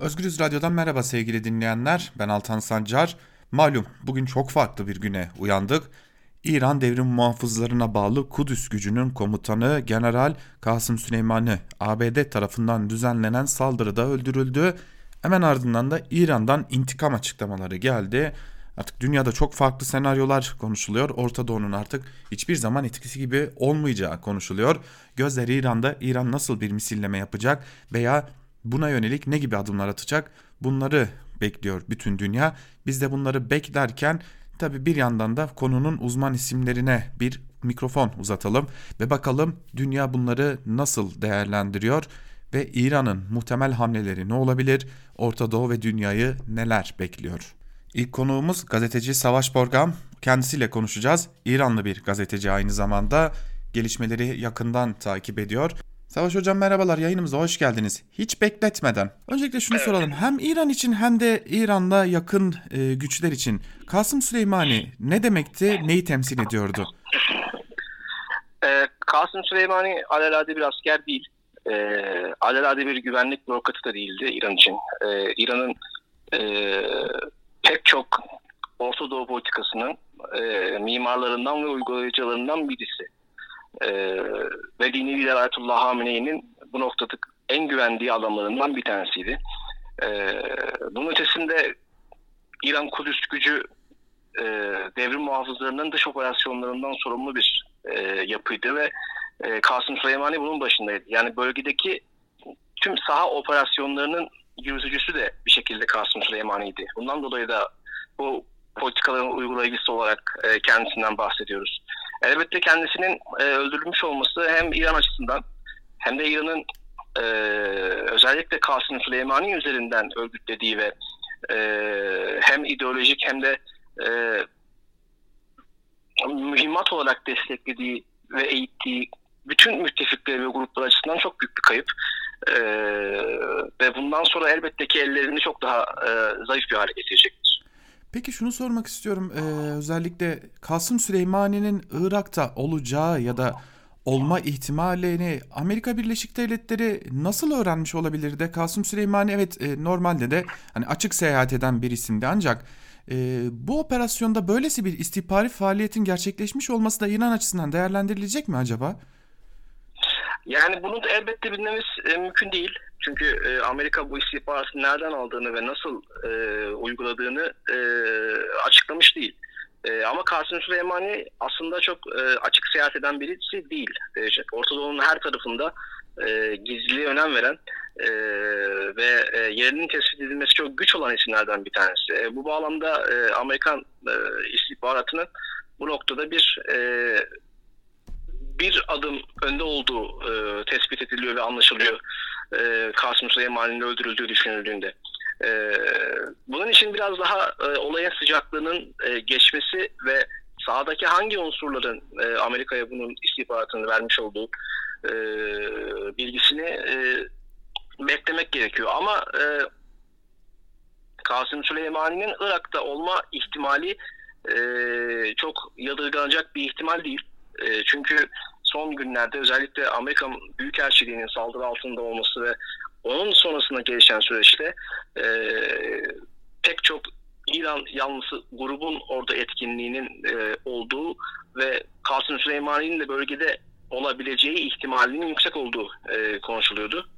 Özgürüz Radyo'dan merhaba sevgili dinleyenler. Ben Altan Sancar. Malum bugün çok farklı bir güne uyandık. İran devrim muhafızlarına bağlı Kudüs gücünün komutanı General Kasım Süleymani ABD tarafından düzenlenen saldırıda öldürüldü. Hemen ardından da İran'dan intikam açıklamaları geldi. Artık dünyada çok farklı senaryolar konuşuluyor. Orta Doğu'nun artık hiçbir zaman etkisi gibi olmayacağı konuşuluyor. Gözler İran'da İran nasıl bir misilleme yapacak veya buna yönelik ne gibi adımlar atacak bunları bekliyor bütün dünya. Biz de bunları beklerken tabi bir yandan da konunun uzman isimlerine bir mikrofon uzatalım ve bakalım dünya bunları nasıl değerlendiriyor ve İran'ın muhtemel hamleleri ne olabilir? Orta Doğu ve dünyayı neler bekliyor? İlk konuğumuz gazeteci Savaş Borgam. Kendisiyle konuşacağız. İranlı bir gazeteci aynı zamanda gelişmeleri yakından takip ediyor. Savaş Hocam merhabalar yayınımıza hoş geldiniz. Hiç bekletmeden öncelikle şunu evet. soralım. Hem İran için hem de İran'la yakın e, güçler için Kasım Süleymani ne demekti, neyi temsil ediyordu? Ee, Kasım Süleymani alelade bir asker değil. Ee, alelade bir güvenlik bürokratı da değildi İran için. Ee, İran'ın e, pek çok Orta Doğu politikasının e, mimarlarından ve uygulayıcılarından birisi. E, ve dini lider Ayetullah Hamene'nin bu noktada en güvendiği adamlarından bir tanesiydi. E, bunun ötesinde İran Kudüs gücü e, devrim muhafızlarının dış operasyonlarından sorumlu bir e, yapıydı ve e, Kasım Süleymani bunun başındaydı. Yani bölgedeki tüm saha operasyonlarının yürütücüsü de bir şekilde Kasım Süleymani'ydi. Bundan dolayı da bu politikaların uygulayıcısı olarak e, kendisinden bahsediyoruz. Elbette kendisinin e, öldürülmüş olması hem İran açısından hem de İran'ın e, özellikle Kasım Süleymani üzerinden örgütlediği ve e, hem ideolojik hem de e, mühimmat olarak desteklediği ve eğittiği bütün müttefikleri ve gruplar açısından çok büyük bir kayıp. Ee, ve bundan sonra elbette ki ellerini çok daha e, zayıf bir hale getirecektir. Peki şunu sormak istiyorum. Ee, özellikle Kasım Süleymani'nin Irak'ta olacağı ya da olma ihtimalini Amerika Birleşik Devletleri nasıl öğrenmiş olabilir de Kasım Süleymani evet e, normalde de hani açık seyahat eden bir isimdi ancak e, bu operasyonda böylesi bir istihbari faaliyetin gerçekleşmiş olması da İran açısından değerlendirilecek mi acaba? Yani bunu da elbette bilmemiz e, mümkün değil. Çünkü e, Amerika bu istihbaratı nereden aldığını ve nasıl e, uyguladığını e, açıklamış değil. E, ama Kasım Süleymani aslında çok e, açık seyahat eden birisi değil. E, Orta Doğu'nun her tarafında e, gizliliğe önem veren e, ve e, yerinin tespit edilmesi çok güç olan isimlerden bir tanesi. E, bu bağlamda e, Amerikan e, istihbaratının bu noktada bir e, bir adım önde olduğu e, tespit ediliyor ve anlaşılıyor e, Kasım Süleymani'nin öldürüldüğü düşünüldüğünde. E, bunun için biraz daha e, olayın sıcaklığının e, geçmesi ve sahadaki hangi unsurların e, Amerika'ya bunun istihbaratını vermiş olduğu e, bilgisini e, beklemek gerekiyor. Ama e, Kasım Süleymani'nin Irak'ta olma ihtimali e, çok yadırganacak bir ihtimal değil. E, çünkü son günlerde özellikle Amerika Büyükelçiliği'nin saldırı altında olması ve onun sonrasında gelişen süreçte e, pek çok İran yanlısı grubun orada etkinliğinin e, olduğu ve Kasım Süleymani'nin de bölgede olabileceği ihtimalinin yüksek olduğu e, konuşuluyordu.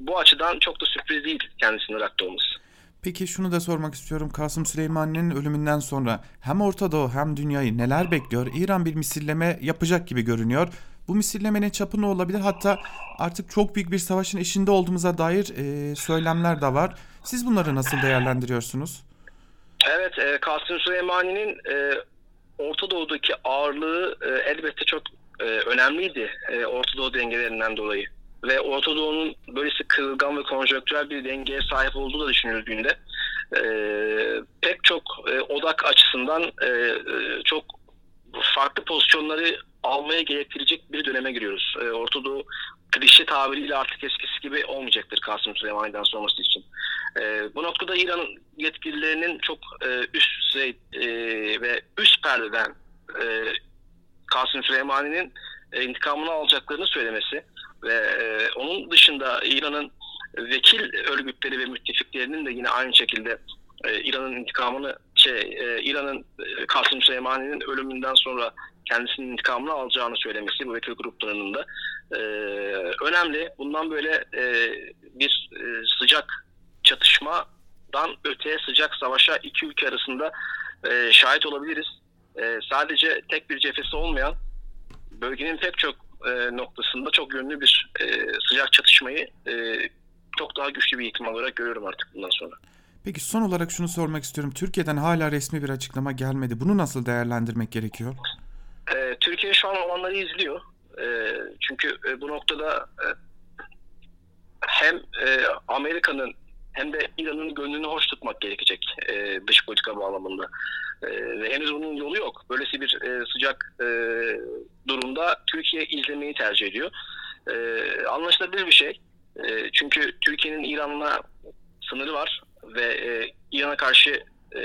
Bu açıdan çok da sürpriz değil kendisinin Irak'ta olması. Peki şunu da sormak istiyorum. Kasım Süleyman'ın ölümünden sonra hem Orta Doğu hem dünyayı neler bekliyor? İran bir misilleme yapacak gibi görünüyor. Bu misillemenin çapı ne olabilir? Hatta artık çok büyük bir savaşın eşinde olduğumuza dair e, söylemler de var. Siz bunları nasıl değerlendiriyorsunuz? Evet, e, Kasım Süleymani'nin e, Orta Doğu'daki ağırlığı e, elbette çok e, önemliydi e, Orta Doğu dengelerinden dolayı. Ve Orta Doğu'nun böylesi kırılgan ve konjonktürel bir dengeye sahip olduğu da düşünüldüğünde e, pek çok e, odak açısından e, e çok farklı pozisyonları almaya gerektirecek bir döneme giriyoruz. E, Orta klişe tabiriyle artık eskisi gibi olmayacaktır Kasım Süleymani'den sonrası için. E, bu noktada İran'ın yetkililerinin çok e, üst düzey e, ve üst perdeden e, Kasım Süleymani'nin e, intikamını alacaklarını söylemesi ve e, onun dışında İran'ın vekil örgütleri ve müttefiklerinin de yine aynı şekilde e, İran'ın intikamını şey e, İran'ın e, Kasım Süleymani'nin ölümünden sonra kendisinin intikamını alacağını söylemesi bu vekil gruplarının da e, önemli. Bundan böyle e, bir e, sıcak çatışmadan öteye sıcak savaşa iki ülke arasında e, şahit olabiliriz. E, sadece tek bir cephesi olmayan bölgenin pek çok e, noktasında çok yönlü bir e, sıcak çatışmayı e, çok daha güçlü bir ihtimal olarak görüyorum artık bundan sonra. Peki son olarak şunu sormak istiyorum. Türkiye'den hala resmi bir açıklama gelmedi. Bunu nasıl değerlendirmek gerekiyor? Şu an olanları izliyor. E, çünkü e, bu noktada e, hem e, Amerika'nın hem de İran'ın gönlünü hoş tutmak gerekecek e, dış politika bağlamında. E, ve henüz bunun yolu yok. Böylesi bir e, sıcak e, durumda Türkiye izlemeyi tercih ediyor. E, anlaşılabilir bir şey. E, çünkü Türkiye'nin İran'la sınırı var ve e, İran'a karşı e,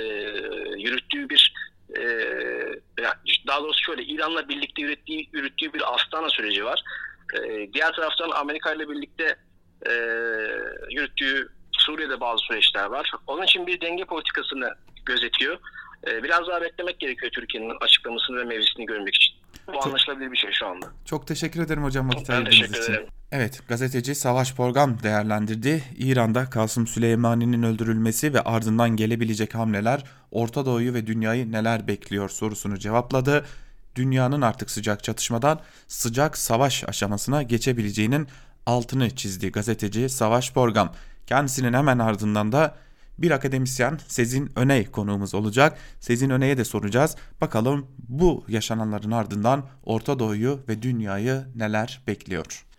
yürüttüğü bir e, daha doğrusu şöyle İran'la birlikte yürüttüğü, yürüttüğü bir Astana süreci var. E, diğer taraftan Amerika ile birlikte e, yürüttüğü Suriye'de bazı süreçler var. Onun için bir denge politikasını gözetiyor. E, biraz daha beklemek gerekiyor Türkiye'nin açıklamasını ve mevzisini görmek için. Bu çok, anlaşılabilir bir şey şu anda. Çok teşekkür ederim hocam vakit ayırdığınız için. Ederim. Evet gazeteci Savaş Porgam değerlendirdi. İran'da Kasım Süleymani'nin öldürülmesi ve ardından gelebilecek hamleler Orta Doğu'yu ve dünyayı neler bekliyor sorusunu cevapladı. Dünyanın artık sıcak çatışmadan sıcak savaş aşamasına geçebileceğinin altını çizdi gazeteci Savaş Porgam. Kendisinin hemen ardından da bir akademisyen Sezin Öney konuğumuz olacak. Sezin Öney'e de soracağız. Bakalım bu yaşananların ardından Orta Doğu'yu ve dünyayı neler bekliyor?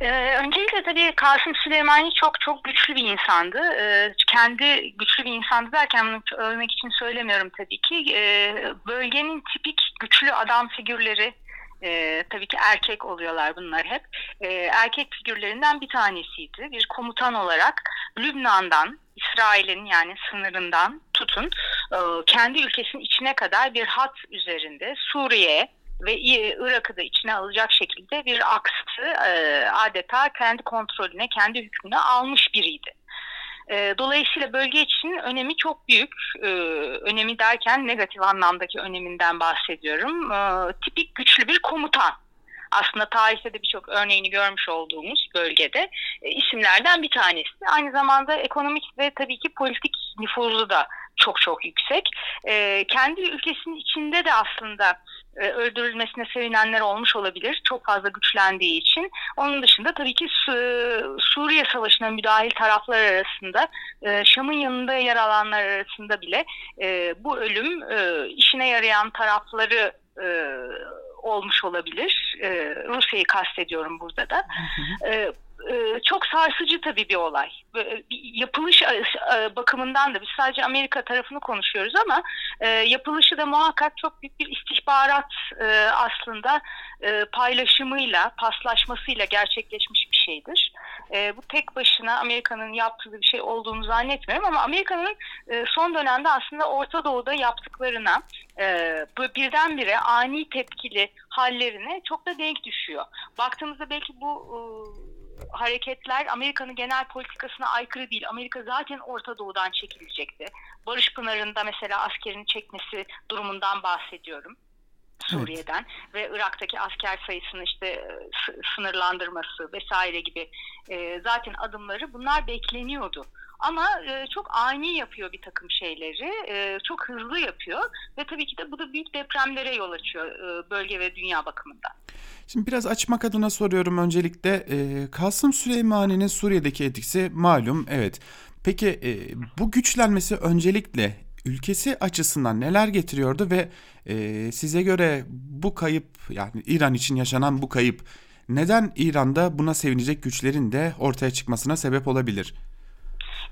Ee, öncelikle tabii Kasım Süleymani çok çok güçlü bir insandı. Ee, kendi güçlü bir insandı derken bunu övmek için söylemiyorum tabii ki. Ee, bölgenin tipik güçlü adam figürleri e, tabii ki erkek oluyorlar bunlar hep. E, erkek figürlerinden bir tanesiydi. Bir komutan olarak Lübnan'dan, İsrail'in yani sınırından tutun e, kendi ülkesinin içine kadar bir hat üzerinde Suriye ve Irak'ı da içine alacak şekilde bir aksı e, adeta kendi kontrolüne, kendi hükmüne almış biriydi. E, dolayısıyla bölge için önemi çok büyük. E, önemi derken negatif anlamdaki öneminden bahsediyorum. E, tipik güçlü bir komutan. Aslında tarihte de birçok örneğini görmüş olduğumuz bölgede isimlerden bir tanesi. Aynı zamanda ekonomik ve tabii ki politik nüfuzu da çok çok yüksek. kendi ülkesinin içinde de aslında e, öldürülmesine sevinenler olmuş olabilir. Çok fazla güçlendiği için. Onun dışında tabii ki Suriye Savaşı'na müdahil taraflar arasında e, Şam'ın yanında yer alanlar arasında bile e, bu ölüm işine yarayan tarafları olmuş olabilir. Rusya'yı kastediyorum burada da. Hı hı e, çok sarsıcı tabii bir olay. Yapılış e, e, bakımından da biz sadece Amerika tarafını konuşuyoruz ama yapılışı da muhakkak çok büyük bir istihbarat aslında paylaşımıyla, paslaşmasıyla gerçekleşmiş bir şeydir. Bu tek başına Amerika'nın yaptığı bir şey olduğunu zannetmiyorum ama Amerika'nın son dönemde aslında Orta Doğu'da yaptıklarına birdenbire ani tepkili hallerine çok da denk düşüyor. Baktığımızda belki bu hareketler Amerika'nın genel politikasına aykırı değil. Amerika zaten Orta Doğu'dan çekilecekti. Barış Pınarı'nda mesela askerini çekmesi durumundan bahsediyorum. Suriye'den evet. ve Irak'taki asker sayısını işte e, sınırlandırması vesaire gibi e, zaten adımları bunlar bekleniyordu. Ama e, çok ani yapıyor bir takım şeyleri, e, çok hızlı yapıyor ve tabii ki de bu da büyük depremlere yol açıyor e, bölge ve dünya bakımından. Şimdi biraz açmak adına soruyorum öncelikle. E, Kasım Süleymani'nin Suriye'deki etkisi malum evet. Peki e, bu güçlenmesi öncelikle ülkesi açısından neler getiriyordu ve e, size göre bu kayıp yani İran için yaşanan bu kayıp neden İran'da buna sevinecek güçlerin de ortaya çıkmasına sebep olabilir?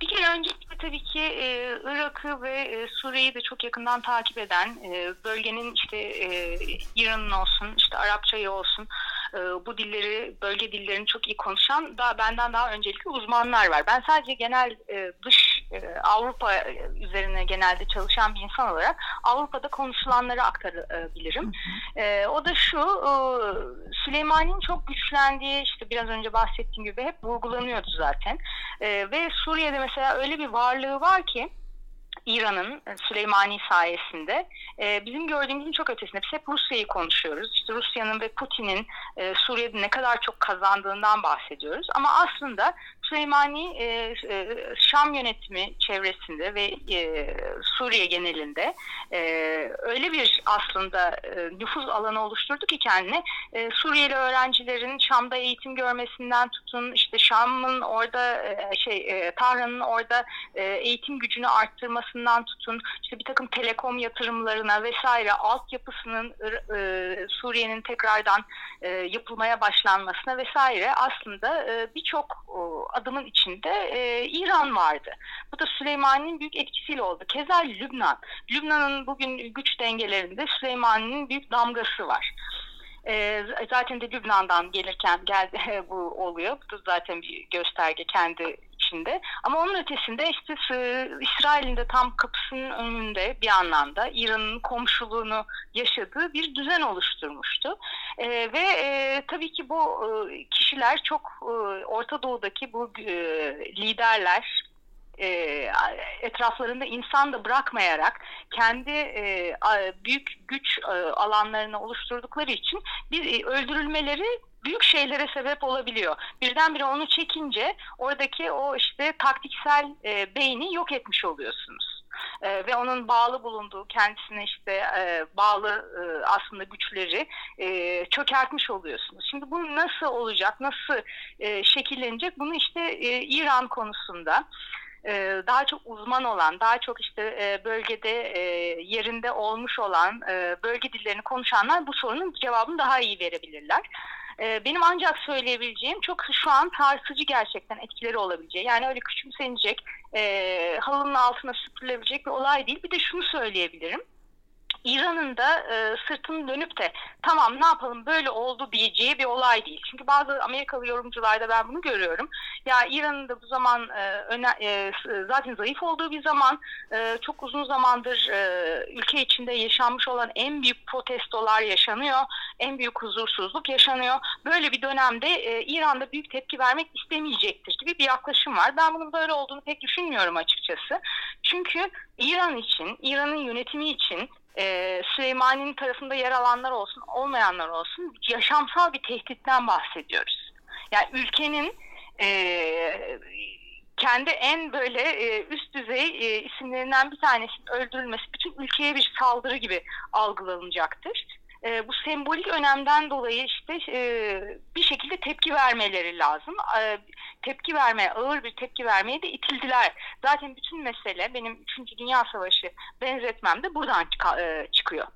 Bir kere öncelikle tabii ki e, Irak'ı ve e, Suriye'yi de çok yakından takip eden e, bölgenin işte e, İran'ın olsun, işte Arapçayı olsun e, bu dilleri, bölge dillerini çok iyi konuşan daha benden daha öncelikli uzmanlar var. Ben sadece genel e, dış e, Avrupa üzerine genelde çalışan bir insan olarak Avrupa'da konuşulanları aktarabilirim. E, o da şu, e, Süleymani'nin çok güçlendiği, işte biraz önce bahsettiğim gibi hep vurgulanıyordu zaten. E, ve Suriye'de mesela öyle bir varlığı var ki, İran'ın Süleymani sayesinde e, bizim gördüğümüzün çok ötesinde biz hep Rusya'yı konuşuyoruz. İşte Rusya'nın ve Putin'in e, Suriye'de ne kadar çok kazandığından bahsediyoruz. Ama aslında Süleymani e, e, Şam yönetimi çevresinde ve e, Suriye genelinde öyle bir aslında e, nüfuz alanı oluşturdu ki kendine e, Suriyeli öğrencilerin Şam'da eğitim görmesinden tutun işte Şam'ın orada e, şey e, Tahran'ın orada e, eğitim gücünü arttırmasından tutun işte bir takım telekom yatırımlarına vesaire altyapısının e, Suriye'nin tekrardan e, yapılmaya başlanmasına vesaire aslında e, birçok adımın içinde e, İran vardı. Bu da Süleymani'nin büyük etkisiyle oldu. Keza Lübnan. Lübnan'ın bugün güç dengelerinde Süleymani'nin büyük damgası var. E, zaten de Lübnan'dan gelirken geldi bu oluyor. Bu zaten bir gösterge kendi içinde. Ama onun ötesinde işte İsrail'in de tam kapısının önünde bir anlamda İran'ın komşuluğunu yaşadığı bir düzen oluşturmuştu. E, ve e, tabii ki bu e, kişiler çok e, Orta Doğu'daki bu e, liderler, e, etraflarında insan da bırakmayarak kendi e, büyük güç e, alanlarını oluşturdukları için bir e, öldürülmeleri büyük şeylere sebep olabiliyor. Birdenbire onu çekince oradaki o işte taktiksel e, beyni yok etmiş oluyorsunuz. E, ve onun bağlı bulunduğu kendisine işte e, bağlı e, aslında güçleri e, çökertmiş oluyorsunuz. Şimdi bu nasıl olacak, nasıl e, şekillenecek bunu işte e, İran konusunda e, daha çok uzman olan, daha çok işte e, bölgede e, yerinde olmuş olan bölge dillerini konuşanlar bu sorunun cevabını daha iyi verebilirler. Benim ancak söyleyebileceğim çok şu an sarsıcı gerçekten etkileri olabileceği. Yani öyle küçümsenecek, halının altına süpürülebilecek bir olay değil. Bir de şunu söyleyebilirim. İran'ın da e, sırtını dönüp de tamam ne yapalım böyle oldu diyeceği bir olay değil. Çünkü bazı Amerikalı yorumcularda ben bunu görüyorum. Ya İran'ın da bu zaman e, öne, e, zaten zayıf olduğu bir zaman e, çok uzun zamandır e, ülke içinde yaşanmış olan en büyük protestolar yaşanıyor. En büyük huzursuzluk yaşanıyor. Böyle bir dönemde e, İran'da büyük tepki vermek istemeyecektir gibi bir yaklaşım var. Ben bunun böyle olduğunu pek düşünmüyorum açıkçası. Çünkü İran için, İran'ın yönetimi için e, Süleymani'nin tarafında yer alanlar olsun, olmayanlar olsun yaşamsal bir tehditten bahsediyoruz. Yani ülkenin e, kendi en böyle e, üst düzey e, isimlerinden bir tanesinin öldürülmesi bütün ülkeye bir saldırı gibi algılanacaktır e, bu sembolik önemden dolayı işte e, bir şekilde tepki vermeleri lazım. E, tepki vermeye, ağır bir tepki vermeye de itildiler. Zaten bütün mesele benim 3. Dünya Savaşı benzetmem de buradan çık- e, çıkıyor.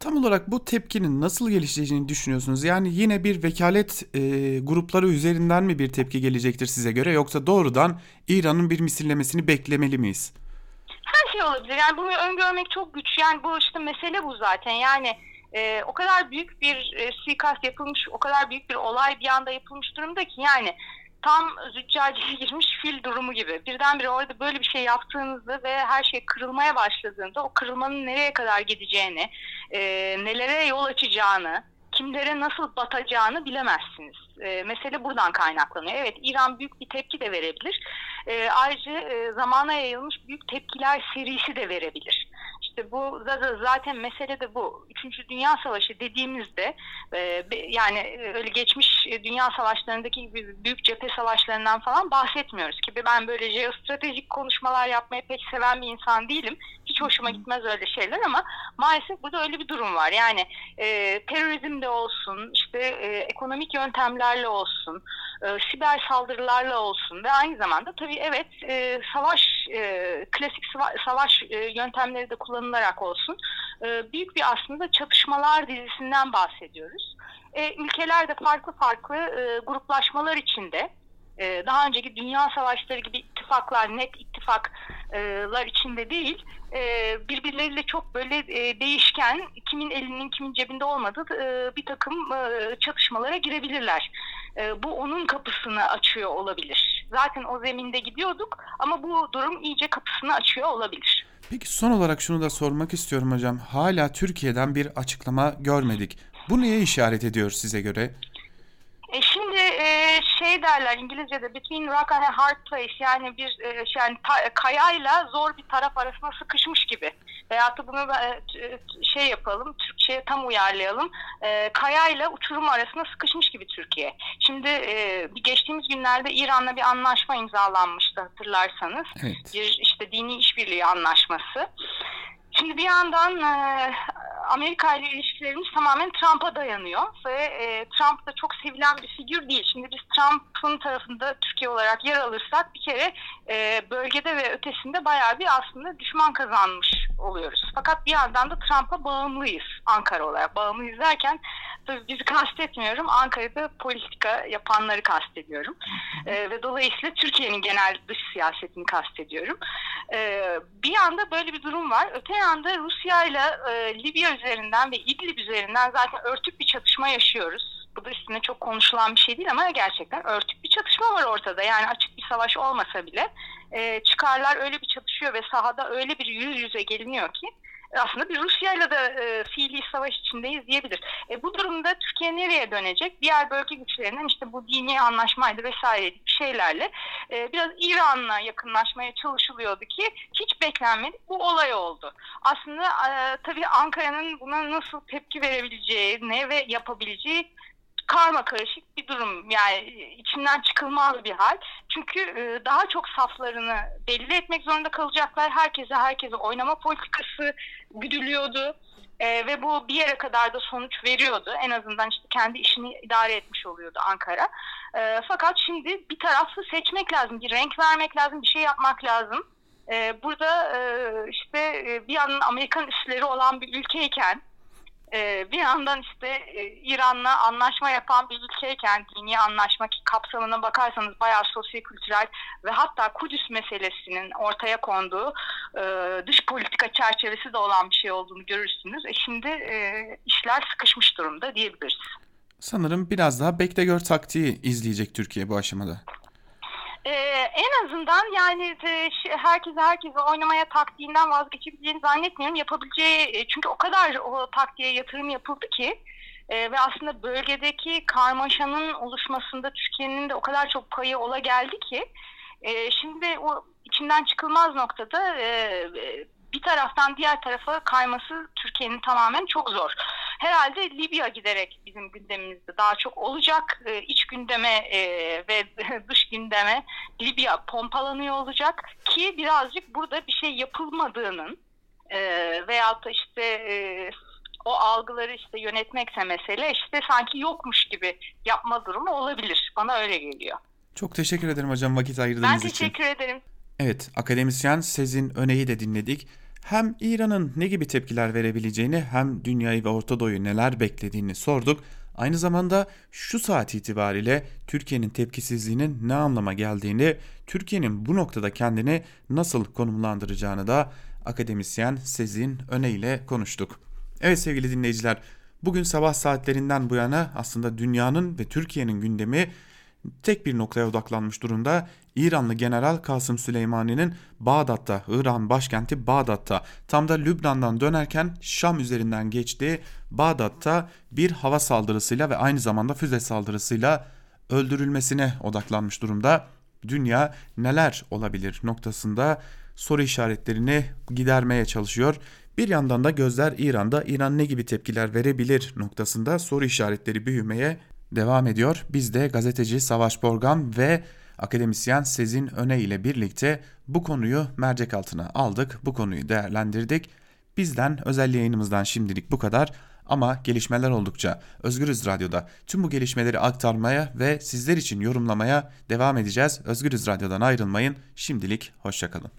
Tam olarak bu tepkinin nasıl gelişeceğini düşünüyorsunuz? Yani yine bir vekalet e, grupları üzerinden mi bir tepki gelecektir size göre yoksa doğrudan İran'ın bir misillemesini beklemeli miyiz? Her şey olabilir. Yani bunu öngörmek çok güç. Yani bu işte mesele bu zaten. Yani e, o kadar büyük bir e, suikast yapılmış, o kadar büyük bir olay bir anda yapılmış durumda ki yani tam züccacıya girmiş fil durumu gibi. Birdenbire orada böyle bir şey yaptığınızda ve her şey kırılmaya başladığında o kırılmanın nereye kadar gideceğini, e, nelere yol açacağını, kimlere nasıl batacağını bilemezsiniz. E, mesele buradan kaynaklanıyor. Evet İran büyük bir tepki de verebilir. E, ayrıca e, zamana yayılmış büyük tepkiler serisi de verebilir. İşte bu zaten mesele de bu. Üçüncü Dünya Savaşı dediğimizde e, yani e, öyle geçmiş dünya savaşlarındaki gibi büyük cephe savaşlarından falan bahsetmiyoruz ki ben böyle jeostratejik konuşmalar yapmayı pek seven bir insan değilim. Hiç hoşuma gitmez öyle şeyler ama maalesef burada öyle bir durum var. Yani e, terörizm de olsun, işte e, ekonomik yöntemlerle olsun, e, siber saldırılarla olsun ve aynı zamanda tabii evet e, savaş e, klasik savaş e, yöntemleri de kullanılarak olsun e, büyük bir aslında çatışmalar dizisinden bahsediyoruz. E, ülkeler de farklı farklı e, gruplaşmalar içinde e, daha önceki dünya savaşları gibi ittifaklar, net ittifaklar içinde değil, e, birbirleriyle çok böyle e, değişken, kimin elinin kimin cebinde olmadığı bir takım çatışmalara girebilirler. Bu onun kapısını açıyor olabilir zaten o zeminde gidiyorduk ama bu durum iyice kapısını açıyor olabilir. Peki son olarak şunu da sormak istiyorum hocam. Hala Türkiye'den bir açıklama görmedik. Bu neye işaret ediyor size göre? E e, şey derler İngilizce'de between rock and a hard place yani bir e, şey, yani ta, kayayla zor bir taraf arasında sıkışmış gibi. Veyahut da bunu e, şey yapalım Türkçe'ye tam uyarlayalım. E, kayayla uçurum arasında sıkışmış gibi Türkiye. Şimdi e, geçtiğimiz günlerde İran'la bir anlaşma imzalanmıştı hatırlarsanız. Evet. Bir işte dini işbirliği anlaşması. Şimdi bir yandan e, Amerika ile ilişkilerimiz tamamen Trump'a dayanıyor ve e, Trump da çok sevilen bir figür değil. Şimdi biz Trump'ın tarafında Türkiye olarak yer alırsak bir kere e, bölgede ve ötesinde bayağı bir aslında düşman kazanmış oluyoruz. Fakat bir yandan da Trump'a bağımlıyız Ankara olarak. Bağımlıyız derken tabii bizi kastetmiyorum. Ankara'da politika yapanları kastediyorum. E, ve dolayısıyla Türkiye'nin genel dış siyasetini kastediyorum. E, bir yanda böyle bir durum var. Öte yanda Rusya ile e, Üzerinden ve İdlib üzerinden zaten örtük bir çatışma yaşıyoruz. Bu da üstüne çok konuşulan bir şey değil ama gerçekten örtük bir çatışma var ortada. Yani açık bir savaş olmasa bile e, çıkarlar öyle bir çatışıyor ve sahada öyle bir yüz yüze geliniyor ki aslında bir Rusya'yla da e, fiili savaş içindeyiz diyebilir. E, bu durumda Türkiye nereye dönecek? Diğer bölge güçlerinden işte bu dini anlaşmaydı vesaire şeylerle e, biraz İran'la yakınlaşmaya çalışılıyordu ki hiç beklenmedi. Bu olay oldu. Aslında e, tabii Ankara'nın buna nasıl tepki verebileceği, ne ve yapabileceği karma karışık bir durum. Yani içinden çıkılmaz bir hal. Çünkü e, daha çok saflarını belli etmek zorunda kalacaklar. Herkese herkese oynama politikası güdülüyordu. E, ve bu bir yere kadar da sonuç veriyordu. En azından işte kendi işini idare etmiş oluyordu Ankara. E, fakat şimdi bir tarafı seçmek lazım, bir renk vermek lazım, bir şey yapmak lazım. E, burada e, işte e, bir yandan Amerikan üsleri olan bir ülkeyken ee, bir yandan işte e, İran'la anlaşma yapan bir ülkeyken dini anlaşma ki kapsamına bakarsanız bayağı sosyo-kültürel ve hatta Kudüs meselesinin ortaya konduğu e, dış politika çerçevesi de olan bir şey olduğunu görürsünüz. E şimdi e, işler sıkışmış durumda diyebiliriz. Sanırım biraz daha bekle gör taktiği izleyecek Türkiye bu aşamada. Ee, en azından yani e, herkese herkese oynamaya taktiğinden vazgeçebileceğini zannetmiyorum. Yapabileceği e, çünkü o kadar o taktiğe yatırım yapıldı ki e, ve aslında bölgedeki karmaşanın oluşmasında Türkiye'nin de o kadar çok payı ola geldi ki e, şimdi o içinden çıkılmaz noktada e, e bir taraftan diğer tarafa kayması Türkiye'nin tamamen çok zor. Herhalde Libya giderek bizim gündemimizde daha çok olacak. E, iç gündeme e, ve dış gündeme Libya pompalanıyor olacak ki birazcık burada bir şey yapılmadığının e, veyahut da işte e, o algıları işte yönetmekse mesele işte sanki yokmuş gibi yapma durumu olabilir. Bana öyle geliyor. Çok teşekkür ederim hocam vakit ayırdığınız için. Ben teşekkür için. ederim. Evet, akademisyen Sezin Öne'yi de dinledik hem İran'ın ne gibi tepkiler verebileceğini hem dünyayı ve Orta Doğu'yu neler beklediğini sorduk. Aynı zamanda şu saat itibariyle Türkiye'nin tepkisizliğinin ne anlama geldiğini, Türkiye'nin bu noktada kendini nasıl konumlandıracağını da akademisyen Sezin Öne ile konuştuk. Evet sevgili dinleyiciler, bugün sabah saatlerinden bu yana aslında dünyanın ve Türkiye'nin gündemi tek bir noktaya odaklanmış durumda. İranlı General Kasım Süleymani'nin Bağdat'ta, İran başkenti Bağdat'ta tam da Lübnan'dan dönerken Şam üzerinden geçtiği Bağdat'ta bir hava saldırısıyla ve aynı zamanda füze saldırısıyla öldürülmesine odaklanmış durumda. Dünya neler olabilir noktasında soru işaretlerini gidermeye çalışıyor. Bir yandan da gözler İran'da İran ne gibi tepkiler verebilir noktasında soru işaretleri büyümeye devam ediyor. Biz de gazeteci Savaş Borgan ve akademisyen Sezin Öne ile birlikte bu konuyu mercek altına aldık. Bu konuyu değerlendirdik. Bizden özel yayınımızdan şimdilik bu kadar ama gelişmeler oldukça Özgürüz Radyo'da tüm bu gelişmeleri aktarmaya ve sizler için yorumlamaya devam edeceğiz. Özgürüz Radyo'dan ayrılmayın. Şimdilik hoşçakalın.